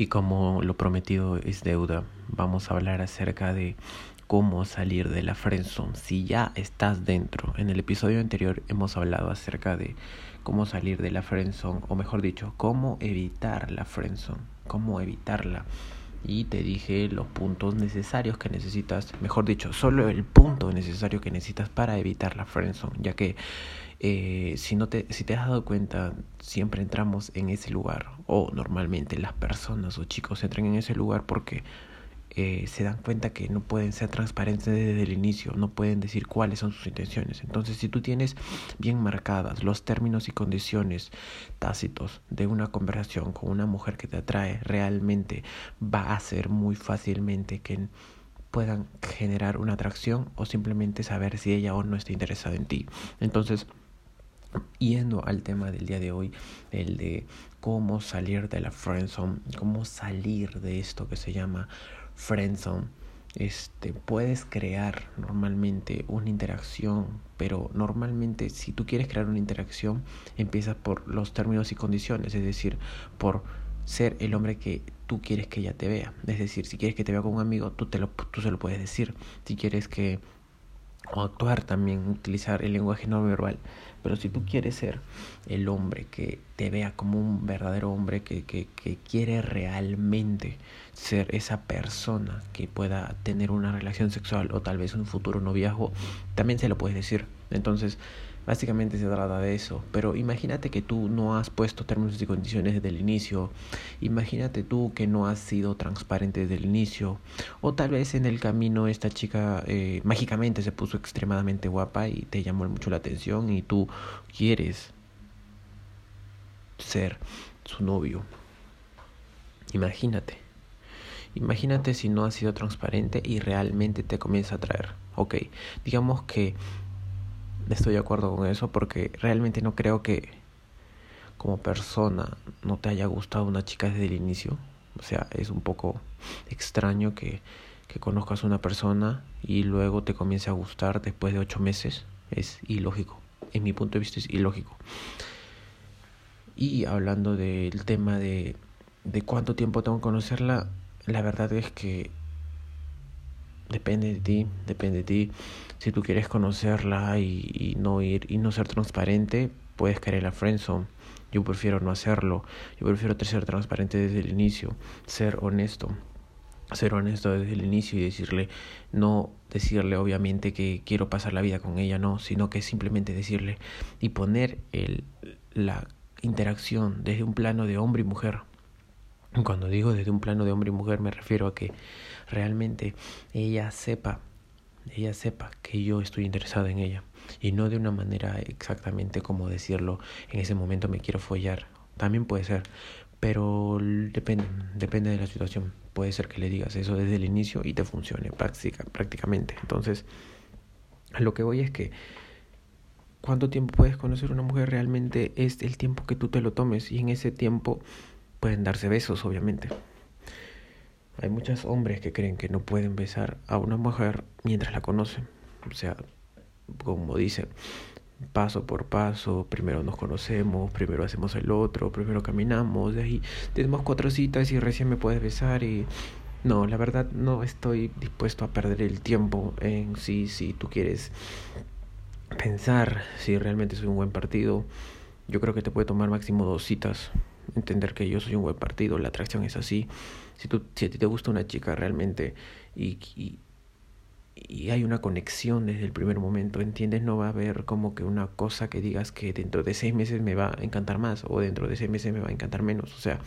Y como lo prometido es deuda, vamos a hablar acerca de cómo salir de la friendzone si ya estás dentro. En el episodio anterior hemos hablado acerca de cómo salir de la friendzone o mejor dicho, cómo evitar la friendzone, cómo evitarla. Y te dije los puntos necesarios que necesitas, mejor dicho, solo el punto necesario que necesitas para evitar la friendzone, ya que eh, si, no te, si te has dado cuenta, siempre entramos en ese lugar, o normalmente las personas o chicos entran en ese lugar porque eh, se dan cuenta que no pueden ser transparentes desde el inicio, no pueden decir cuáles son sus intenciones. Entonces, si tú tienes bien marcadas los términos y condiciones tácitos de una conversación con una mujer que te atrae, realmente va a ser muy fácilmente que puedan generar una atracción o simplemente saber si ella o no está interesada en ti. Entonces, Yendo al tema del día de hoy, el de cómo salir de la friendzone, cómo salir de esto que se llama friendzone, este, puedes crear normalmente una interacción, pero normalmente si tú quieres crear una interacción, empiezas por los términos y condiciones, es decir, por ser el hombre que tú quieres que ella te vea. Es decir, si quieres que te vea con un amigo, tú, te lo, tú se lo puedes decir. Si quieres que o actuar también, utilizar el lenguaje no verbal. Pero si tú quieres ser el hombre que te vea como un verdadero hombre que, que, que quiere realmente ser esa persona que pueda tener una relación sexual o tal vez un futuro noviazgo, también se lo puedes decir. Entonces, Básicamente se trata de eso. Pero imagínate que tú no has puesto términos y condiciones desde el inicio. Imagínate tú que no has sido transparente desde el inicio. O tal vez en el camino esta chica eh, mágicamente se puso extremadamente guapa y te llamó mucho la atención y tú quieres ser su novio. Imagínate. Imagínate si no has sido transparente y realmente te comienza a atraer. Ok, digamos que estoy de acuerdo con eso porque realmente no creo que como persona no te haya gustado una chica desde el inicio. O sea, es un poco extraño que, que conozcas a una persona y luego te comience a gustar después de ocho meses. Es ilógico. En mi punto de vista es ilógico. Y hablando del tema de, de cuánto tiempo tengo que conocerla, la verdad es que depende de ti, depende de ti. Si tú quieres conocerla y, no ir y no ser transparente, puedes caer en la friendzone. Yo prefiero no hacerlo. Yo prefiero ser transparente desde el inicio, ser honesto. Ser honesto desde el inicio y decirle, no decirle obviamente que quiero pasar la vida con ella, no, sino que simplemente decirle y poner el, la interacción desde un plano de hombre y mujer. Cuando digo desde un plano de hombre y mujer me refiero a que realmente ella sepa, ella sepa que yo estoy interesado en ella y no de una manera exactamente como decirlo en ese momento me quiero follar. También puede ser, pero depende, depende de la situación. Puede ser que le digas eso desde el inicio y te funcione práctica, prácticamente. Entonces, lo que voy es que cuánto tiempo puedes conocer a una mujer realmente es el tiempo que tú te lo tomes y en ese tiempo pueden darse besos, obviamente. Hay muchos hombres que creen que no pueden besar a una mujer mientras la conocen. O sea, como dicen, paso por paso, primero nos conocemos, primero hacemos el otro, primero caminamos, de ahí tenemos cuatro citas y recién me puedes besar y no, la verdad no estoy dispuesto a perder el tiempo en si si tú quieres pensar si realmente soy un buen partido. Yo creo que te puede tomar máximo dos citas entender que yo soy un buen partido, la atracción es así. Si, tú, si a ti te gusta una chica realmente y, y, y, hay una conexión desde el primer momento, ¿entiendes? No va a haber como que una cosa que digas que dentro de seis meses me va a encantar más o dentro de seis meses me va a encantar menos. O sea,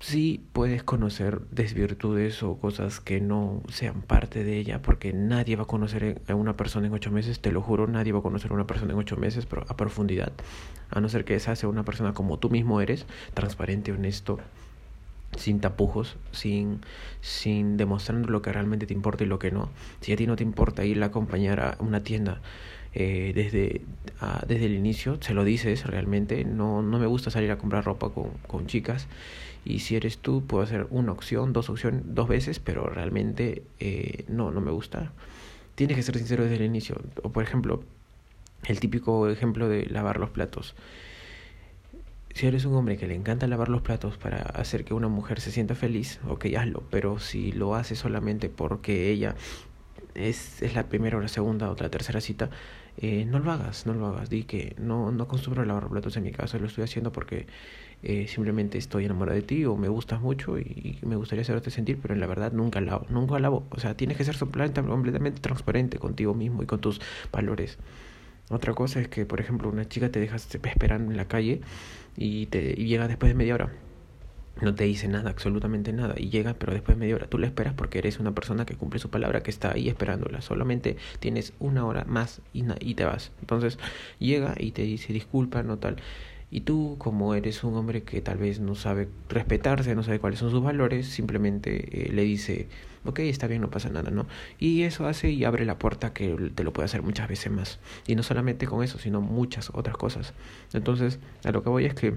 sí puedes conocer desvirtudes o cosas que no sean parte de ella, porque nadie va a conocer a una persona en ocho meses, te lo juro, nadie va a conocer a una persona en ocho meses, pero a profundidad, a no ser que esa sea una persona como tú mismo eres, transparente, honesto, sin tapujos, sin, sin demostrando lo que realmente te importa y lo que no. Si a ti no te importa ir a acompañar a una tienda eh, desde, desde el inicio, se lo dices realmente, no, no me gusta salir a comprar ropa con, con chicas y si eres tú puedo hacer una opción, dos opciones, dos veces, pero realmente eh, no, no me gusta. Tienes que ser sincero desde el inicio. O por ejemplo, el típico ejemplo de lavar los platos. si eres un hombre que le encanta lavar los platos para hacer que una mujer se sienta feliz, ok, hazlo, pero si lo hace solamente porque ella es, es la primera o la segunda o la tercera cita, eh, no lo hagas, no lo hagas. Di que no, no acostumbro lavar platos en mi casa, lo estoy haciendo porque eh, simplemente estoy enamorado de ti o me gustas mucho y, me gustaría hacerte sentir, pero en la verdad nunca lavo, nunca lavo. O sea, tienes que ser completamente transparente contigo mismo y con tus valores. Otra cosa es que, por ejemplo, una chica te deja esperando en la calle y, te, y llega después de media hora. No te dice nada, absolutamente nada, y llega, pero después de media hora tú la esperas porque eres una persona que cumple su palabra, que está ahí esperándola. Solamente tienes una hora más y, y te vas. Entonces llega y te dice disculpa, no tal. Y tú, como eres un hombre que tal vez no sabe respetarse, no sabe cuáles son sus valores, simplemente eh, le dice, ok, está bien, no pasa nada, ¿no? Y eso hace y abre la puerta que te lo puede hacer muchas veces más. Y no solamente con eso, sino muchas otras cosas. Entonces, a lo que voy es que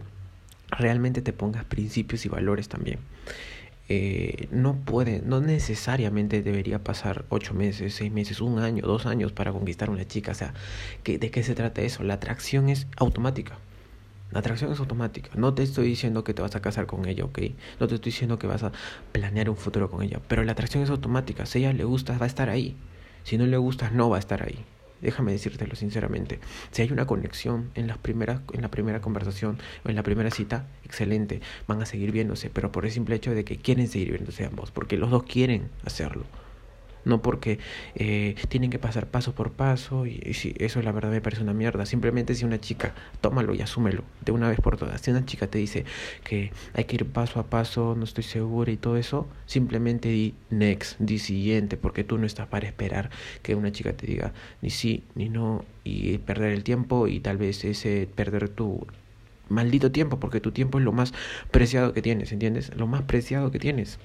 realmente te pongas principios y valores también. Eh, no puede, no necesariamente debería pasar ocho meses, seis meses, un año, dos años para conquistar una chica. O sea, ¿de qué se trata eso? La atracción es automática. La atracción es automática. No te estoy diciendo que te vas a casar con ella, ¿ok? No te estoy diciendo que vas a planear un futuro con ella. Pero la atracción es automática. Si a ella le gusta, va a estar ahí. Si no le gusta, no va a estar ahí. Déjame decírtelo sinceramente. Si hay una conexión en, las primeras, en la primera conversación o en la primera cita, excelente. Van a seguir viéndose, pero por el simple hecho de que quieren seguir viéndose ambos. Porque los dos quieren hacerlo no porque eh, tienen que pasar paso por paso y, si eso la verdad me parece una mierda. Simplemente si una chica, tómalo y asúmelo de una vez por todas. Si una chica te dice que hay que ir paso a paso, no estoy segura y todo eso, simplemente di next, di siguiente, porque tú no estás para esperar que una chica te diga ni sí ni no y perder el tiempo y tal vez ese perder tu maldito tiempo, porque tu tiempo es lo más preciado que tienes, ¿entiendes? Lo más preciado que tienes.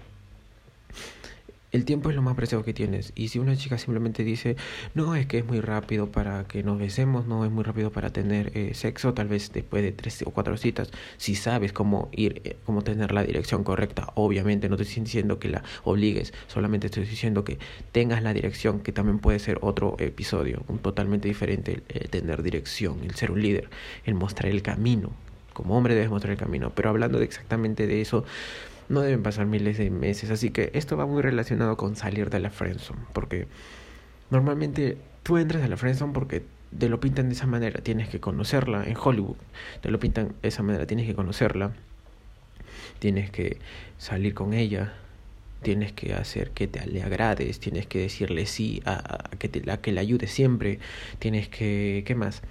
El tiempo es lo más preciado que tienes. Y si una chica simplemente dice, no, es que es muy rápido para que nos besemos, no es muy rápido para tener eh, sexo, tal vez después de tres o cuatro citas, si sabes cómo ir, eh, cómo tener la dirección correcta, obviamente no te estoy diciendo que la obligues, solamente estoy diciendo que tengas la dirección, que también puede ser otro episodio, un totalmente diferente, el tener dirección, el ser un líder, el mostrar el camino. Como hombre debes mostrar el camino. Pero hablando de exactamente de eso, no deben pasar miles de meses. Así que esto va muy relacionado con salir de la friendzone. Porque normalmente tú entras a la friendzone porque te lo pintan de esa manera. Tienes que conocerla en Hollywood. Te lo pintan de esa manera. Tienes que conocerla. Tienes que salir con ella. Tienes que hacer que te le agrades. Tienes que decirle sí a, que, te, a que le ayudes siempre. Tienes que... ¿Qué más?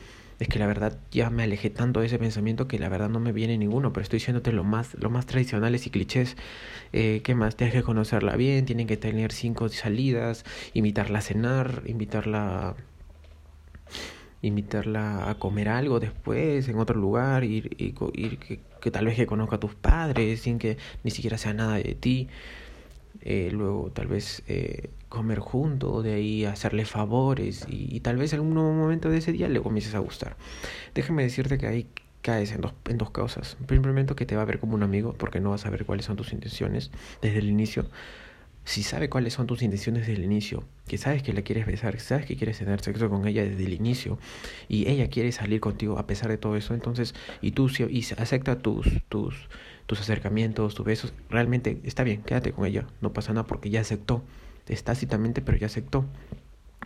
Es que la verdad ya me alejé tanto de ese pensamiento que la verdad no me viene ninguno, pero estoy diciéndote lo más, lo más tradicionales y clichés. Eh, ¿Qué más? Tienes que conocerla bien, tienen que tener cinco salidas, invitarla a cenar, invitarla invitarla a comer algo después en otro lugar, ir, ir, ir que, que, tal vez que conozca a tus padres sin que ni siquiera sea nada de ti. Eh, luego tal vez eh, comer juntos, de ahí hacerle favores y, tal vez en algún momento de ese día le comiences a gustar. Déjame decirte que ahí caes en dos, en dos causas. Primero que te va a ver como un amigo porque no vas a ver cuáles son tus intenciones desde el inicio. Si sabe cuáles son tus intenciones desde el inicio, que sabes que la quieres besar, que sabes que quieres tener sexo con ella desde el inicio y ella quiere salir contigo a pesar de todo eso, entonces y tú y acepta tus tus tus acercamientos, tus besos, realmente está bien, quédate con ella, no pasa nada porque ya aceptó, tácitamente, pero ya aceptó.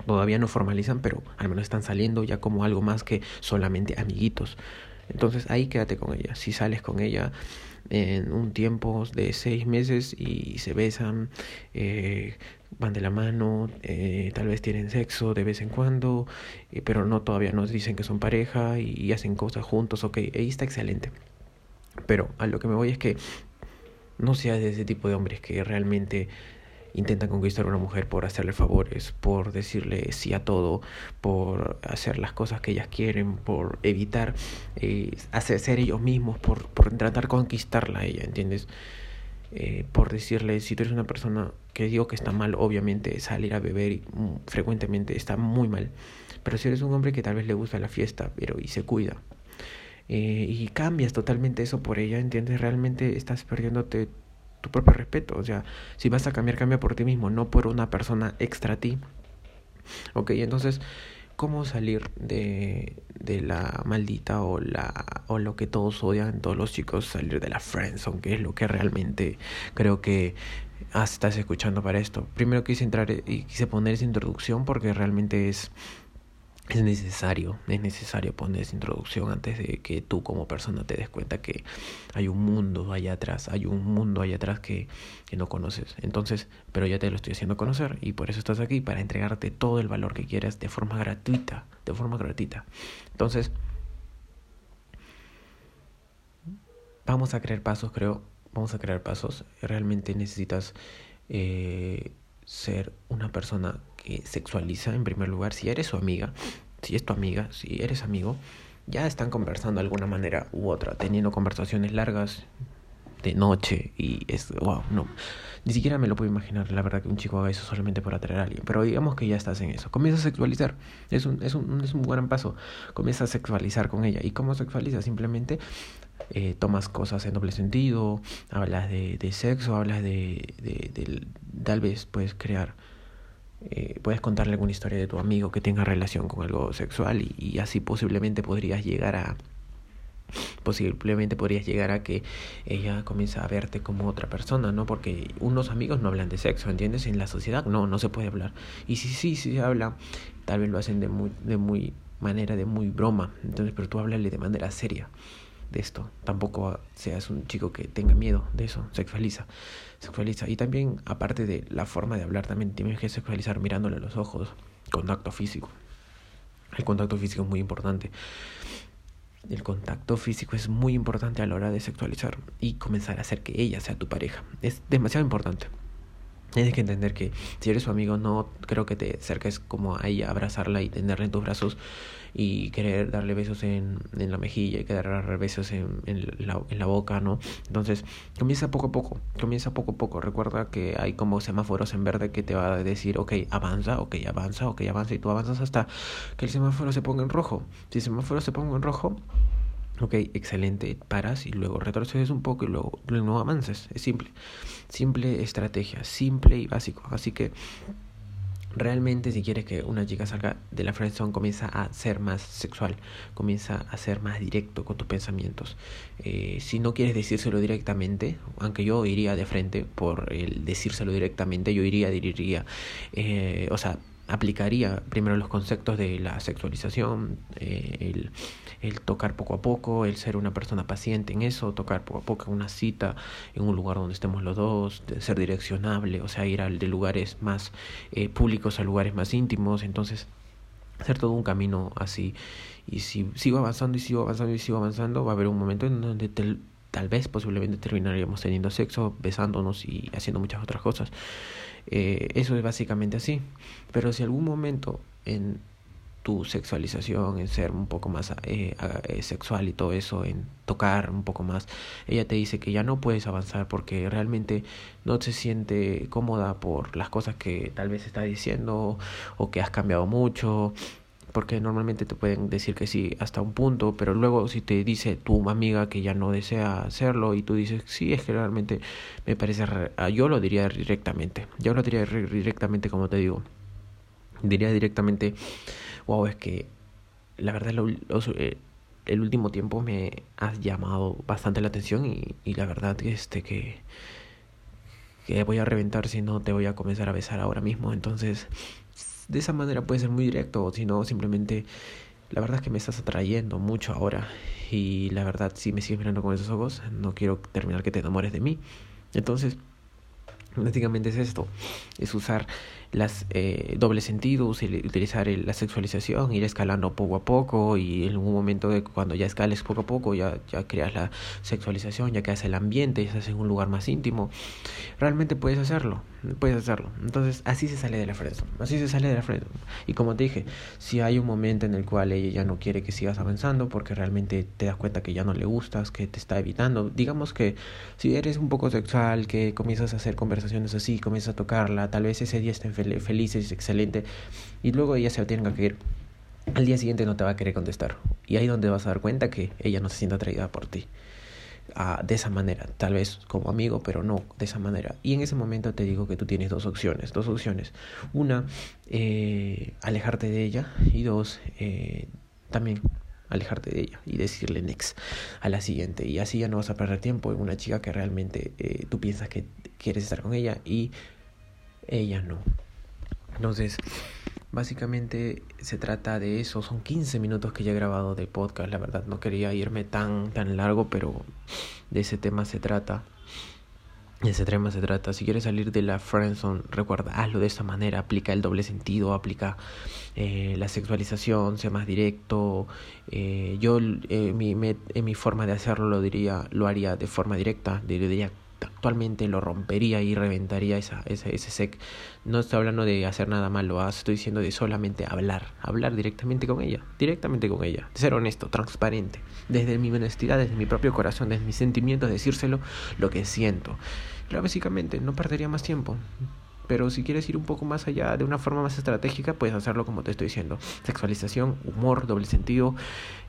Todavía no formalizan, pero al menos están saliendo ya como algo más que solamente amiguitos. Entonces ahí quédate con ella. Si sales con ella en un tiempo de seis meses y se besan, eh, van de la mano, eh, tal vez tienen sexo de vez en cuando, eh, pero no todavía nos dicen que son pareja y, y hacen cosas juntos, ok, ahí está excelente. Pero a lo que me voy es que no seas de ese tipo de hombres que realmente intentan conquistar a una mujer por hacerle favores, por decirle sí a todo, por hacer las cosas que ellas quieren, por evitar eh, hacer ser ellos mismos, por, por tratar de conquistarla a ella, ¿entiendes? Eh, por decirle, si tú eres una persona que digo que está mal, obviamente salir a beber y, mm, frecuentemente está muy mal, pero si eres un hombre que tal vez le gusta la fiesta, pero y se cuida, eh, y cambias totalmente eso por ella, ¿entiendes? Realmente estás perdiéndote tu propio respeto. O sea, si vas a cambiar, cambia por ti mismo, no por una persona extra a ti. Ok, entonces cómo salir de, de la maldita o la o lo que todos odian todos los chicos salir de la friendzone que es lo que realmente creo que estás escuchando para esto primero quise entrar y quise poner esa introducción porque realmente es es necesario, es necesario poner esa introducción antes de que tú como persona te des cuenta que hay un mundo allá atrás, hay un mundo allá atrás que, que no conoces. Entonces, pero ya te lo estoy haciendo conocer y por eso estás aquí, para entregarte todo el valor que quieras de forma gratuita, de forma gratuita. Entonces, vamos a crear pasos, creo, vamos a crear pasos. Realmente necesitas eh, ser una persona que sexualiza en primer lugar. Si eres su amiga, si es tu amiga, si eres amigo, ya están conversando de alguna manera u otra, teniendo conversaciones largas de noche y es, wow, no. Ni siquiera me lo puedo imaginar, la verdad, que un chico haga eso solamente por atraer a alguien. Pero digamos que ya estás en eso. Comienza a sexualizar. Es un, es un, es un buen paso. Comienza a sexualizar con ella. ¿Y cómo sexualiza? Simplemente eh, tomas cosas en doble sentido, hablas de, de sexo, hablas de, de, de, tal vez puedes crear eh, puedes contarle alguna historia de tu amigo que tenga relación con algo sexual y, así posiblemente podrías llegar a posiblemente podrías llegar a que ella comience a verte como otra persona, ¿no? Porque unos amigos no hablan de sexo, ¿entiendes? En la sociedad no, no se puede hablar. Y si sí, sí se habla, tal vez lo hacen de muy, de muy manera de muy broma. Entonces, pero tú háblale de manera seria de esto. Tampoco seas un chico que tenga miedo de eso, sexualiza. Sexualiza. Y también, aparte de la forma de hablar, también tienes que sexualizar mirándole los ojos. Contacto físico. El contacto físico es muy importante. El contacto físico es muy importante a la hora de sexualizar y comenzar a hacer que ella sea tu pareja. Es demasiado importante. Tienes que entender que si eres su amigo, no creo que te acerques como a ella, abrazarla y tenerla en tus brazos y querer darle besos en, en la mejilla y querer darle besos en, en, la, en la boca, ¿no? Entonces, comienza poco a poco, comienza poco a poco. Recuerda que hay como semáforos en verde que te va a decir, ok, avanza, ok, avanza, ok, avanza, y tú avanzas hasta que el semáforo se ponga en rojo. Si el semáforo se ponga en rojo, Ok, excelente, paras y luego retrocedes un poco y luego, luego avances. Es simple. Simple estrategia, simple y básico. Así que realmente si quieres que una chica salga de la friendzone comienza a ser más sexual, comienza a ser más directo con tus pensamientos. Eh, si no quieres decírselo directamente, aunque yo iría de frente por el decírselo directamente, yo iría, diría, eh, o sea, aplicaría primero los conceptos de la sexualización, eh, el, el, tocar poco a poco, el ser una persona paciente en eso, tocar poco a poco una cita en un lugar donde estemos los dos, ser direccionable, o sea, ir al, de lugares más eh, públicos a lugares más íntimos, entonces hacer todo un camino así. Y si sigo avanzando y sigo avanzando y sigo avanzando, va a haber un momento en donde tal vez posiblemente terminaríamos teniendo sexo, besándonos y haciendo muchas otras cosas. Eh, eso es básicamente así. Pero si algún momento en tu sexualización, en ser un poco más eh, eh, sexual y todo eso, en tocar un poco más, ella te dice que ya no puedes avanzar porque realmente no se siente cómoda por las cosas que tal vez está diciendo o que has cambiado mucho porque normalmente te pueden decir que sí hasta un punto, pero luego si te dice tu amiga que ya no desea hacerlo y tú dices, sí, es que realmente me parece, ah, yo lo diría directamente, yo lo diría directamente como te digo, diría directamente, wow, es que la verdad eh, el último tiempo me has llamado bastante la atención y, y la verdad este que que voy a reventar si no te voy a comenzar a besar ahora mismo entonces de esa manera puede ser muy directo, o si no, simplemente la verdad es que me estás atrayendo mucho ahora y la verdad si me sigues mirando con esos ojos, no quiero terminar que te enamores de mí. Entonces, prácticamente es esto, es usar las eh, dobles sentidos, utilizar la sexualización, ir escalando poco a poco y en un momento de cuando ya escales poco a poco ya, ya creas la sexualización, ya creas el ambiente, ya estás en un lugar más íntimo, realmente puedes hacerlo, puedes hacerlo. Entonces así se sale de la fresa, así se sale de la fresa. Y como te dije, si hay un momento en el cual ella ya no quiere que sigas avanzando porque realmente te das cuenta que ya no le gustas, que te está evitando, digamos que si eres un poco sexual, que comienzas a hacer conversaciones así, comienzas a tocarla, tal vez ese día esté feliz felices, excelente, y luego ella se tenga que ir. Al día siguiente no te va a querer contestar. Y ahí donde vas a dar cuenta que ella no se siente atraída por ti. De esa manera, tal vez como amigo, pero no de esa manera. Y en ese momento te digo que tú tienes dos opciones, dos opciones. Una, eh, alejarte de ella y dos, eh, también alejarte de ella y decirle next a la siguiente y así ya no vas a perder tiempo en una chica que realmente eh, tú piensas que quieres estar con ella y ella no entonces básicamente se trata de eso son 15 minutos que ya he grabado de podcast la verdad no quería irme tan tan largo pero de ese tema se trata de ese tema se trata. Si quieres salir de la friendzone, recuerda, hazlo de esta manera. Aplica el doble sentido, aplica eh, la sexualización, sea más directo. Eh, yo, eh, en mi forma de hacerlo, lo diría, lo haría de forma directa. Diría actualmente lo rompería y reventaría esa, ese, ese sec. No estoy hablando de hacer nada malo, ¿ah? estoy diciendo de solamente hablar, hablar directamente con ella, directamente con ella, ser honesto, transparente, desde mi honestidad, desde mi propio corazón, desde mis sentimientos, decírselo lo que siento. Claro, básicamente, no perdería más tiempo. Pero si quieres ir un poco más allá, de una forma más estratégica, puedes hacerlo como te estoy diciendo. Sexualización, humor, doble sentido,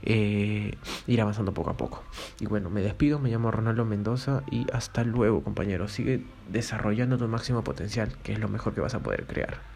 eh, ir avanzando poco a poco. Y bueno, me despido, me llamo Ronaldo Mendoza y hasta luego compañeros. Sigue desarrollando tu máximo potencial, que es lo mejor que vas a poder crear.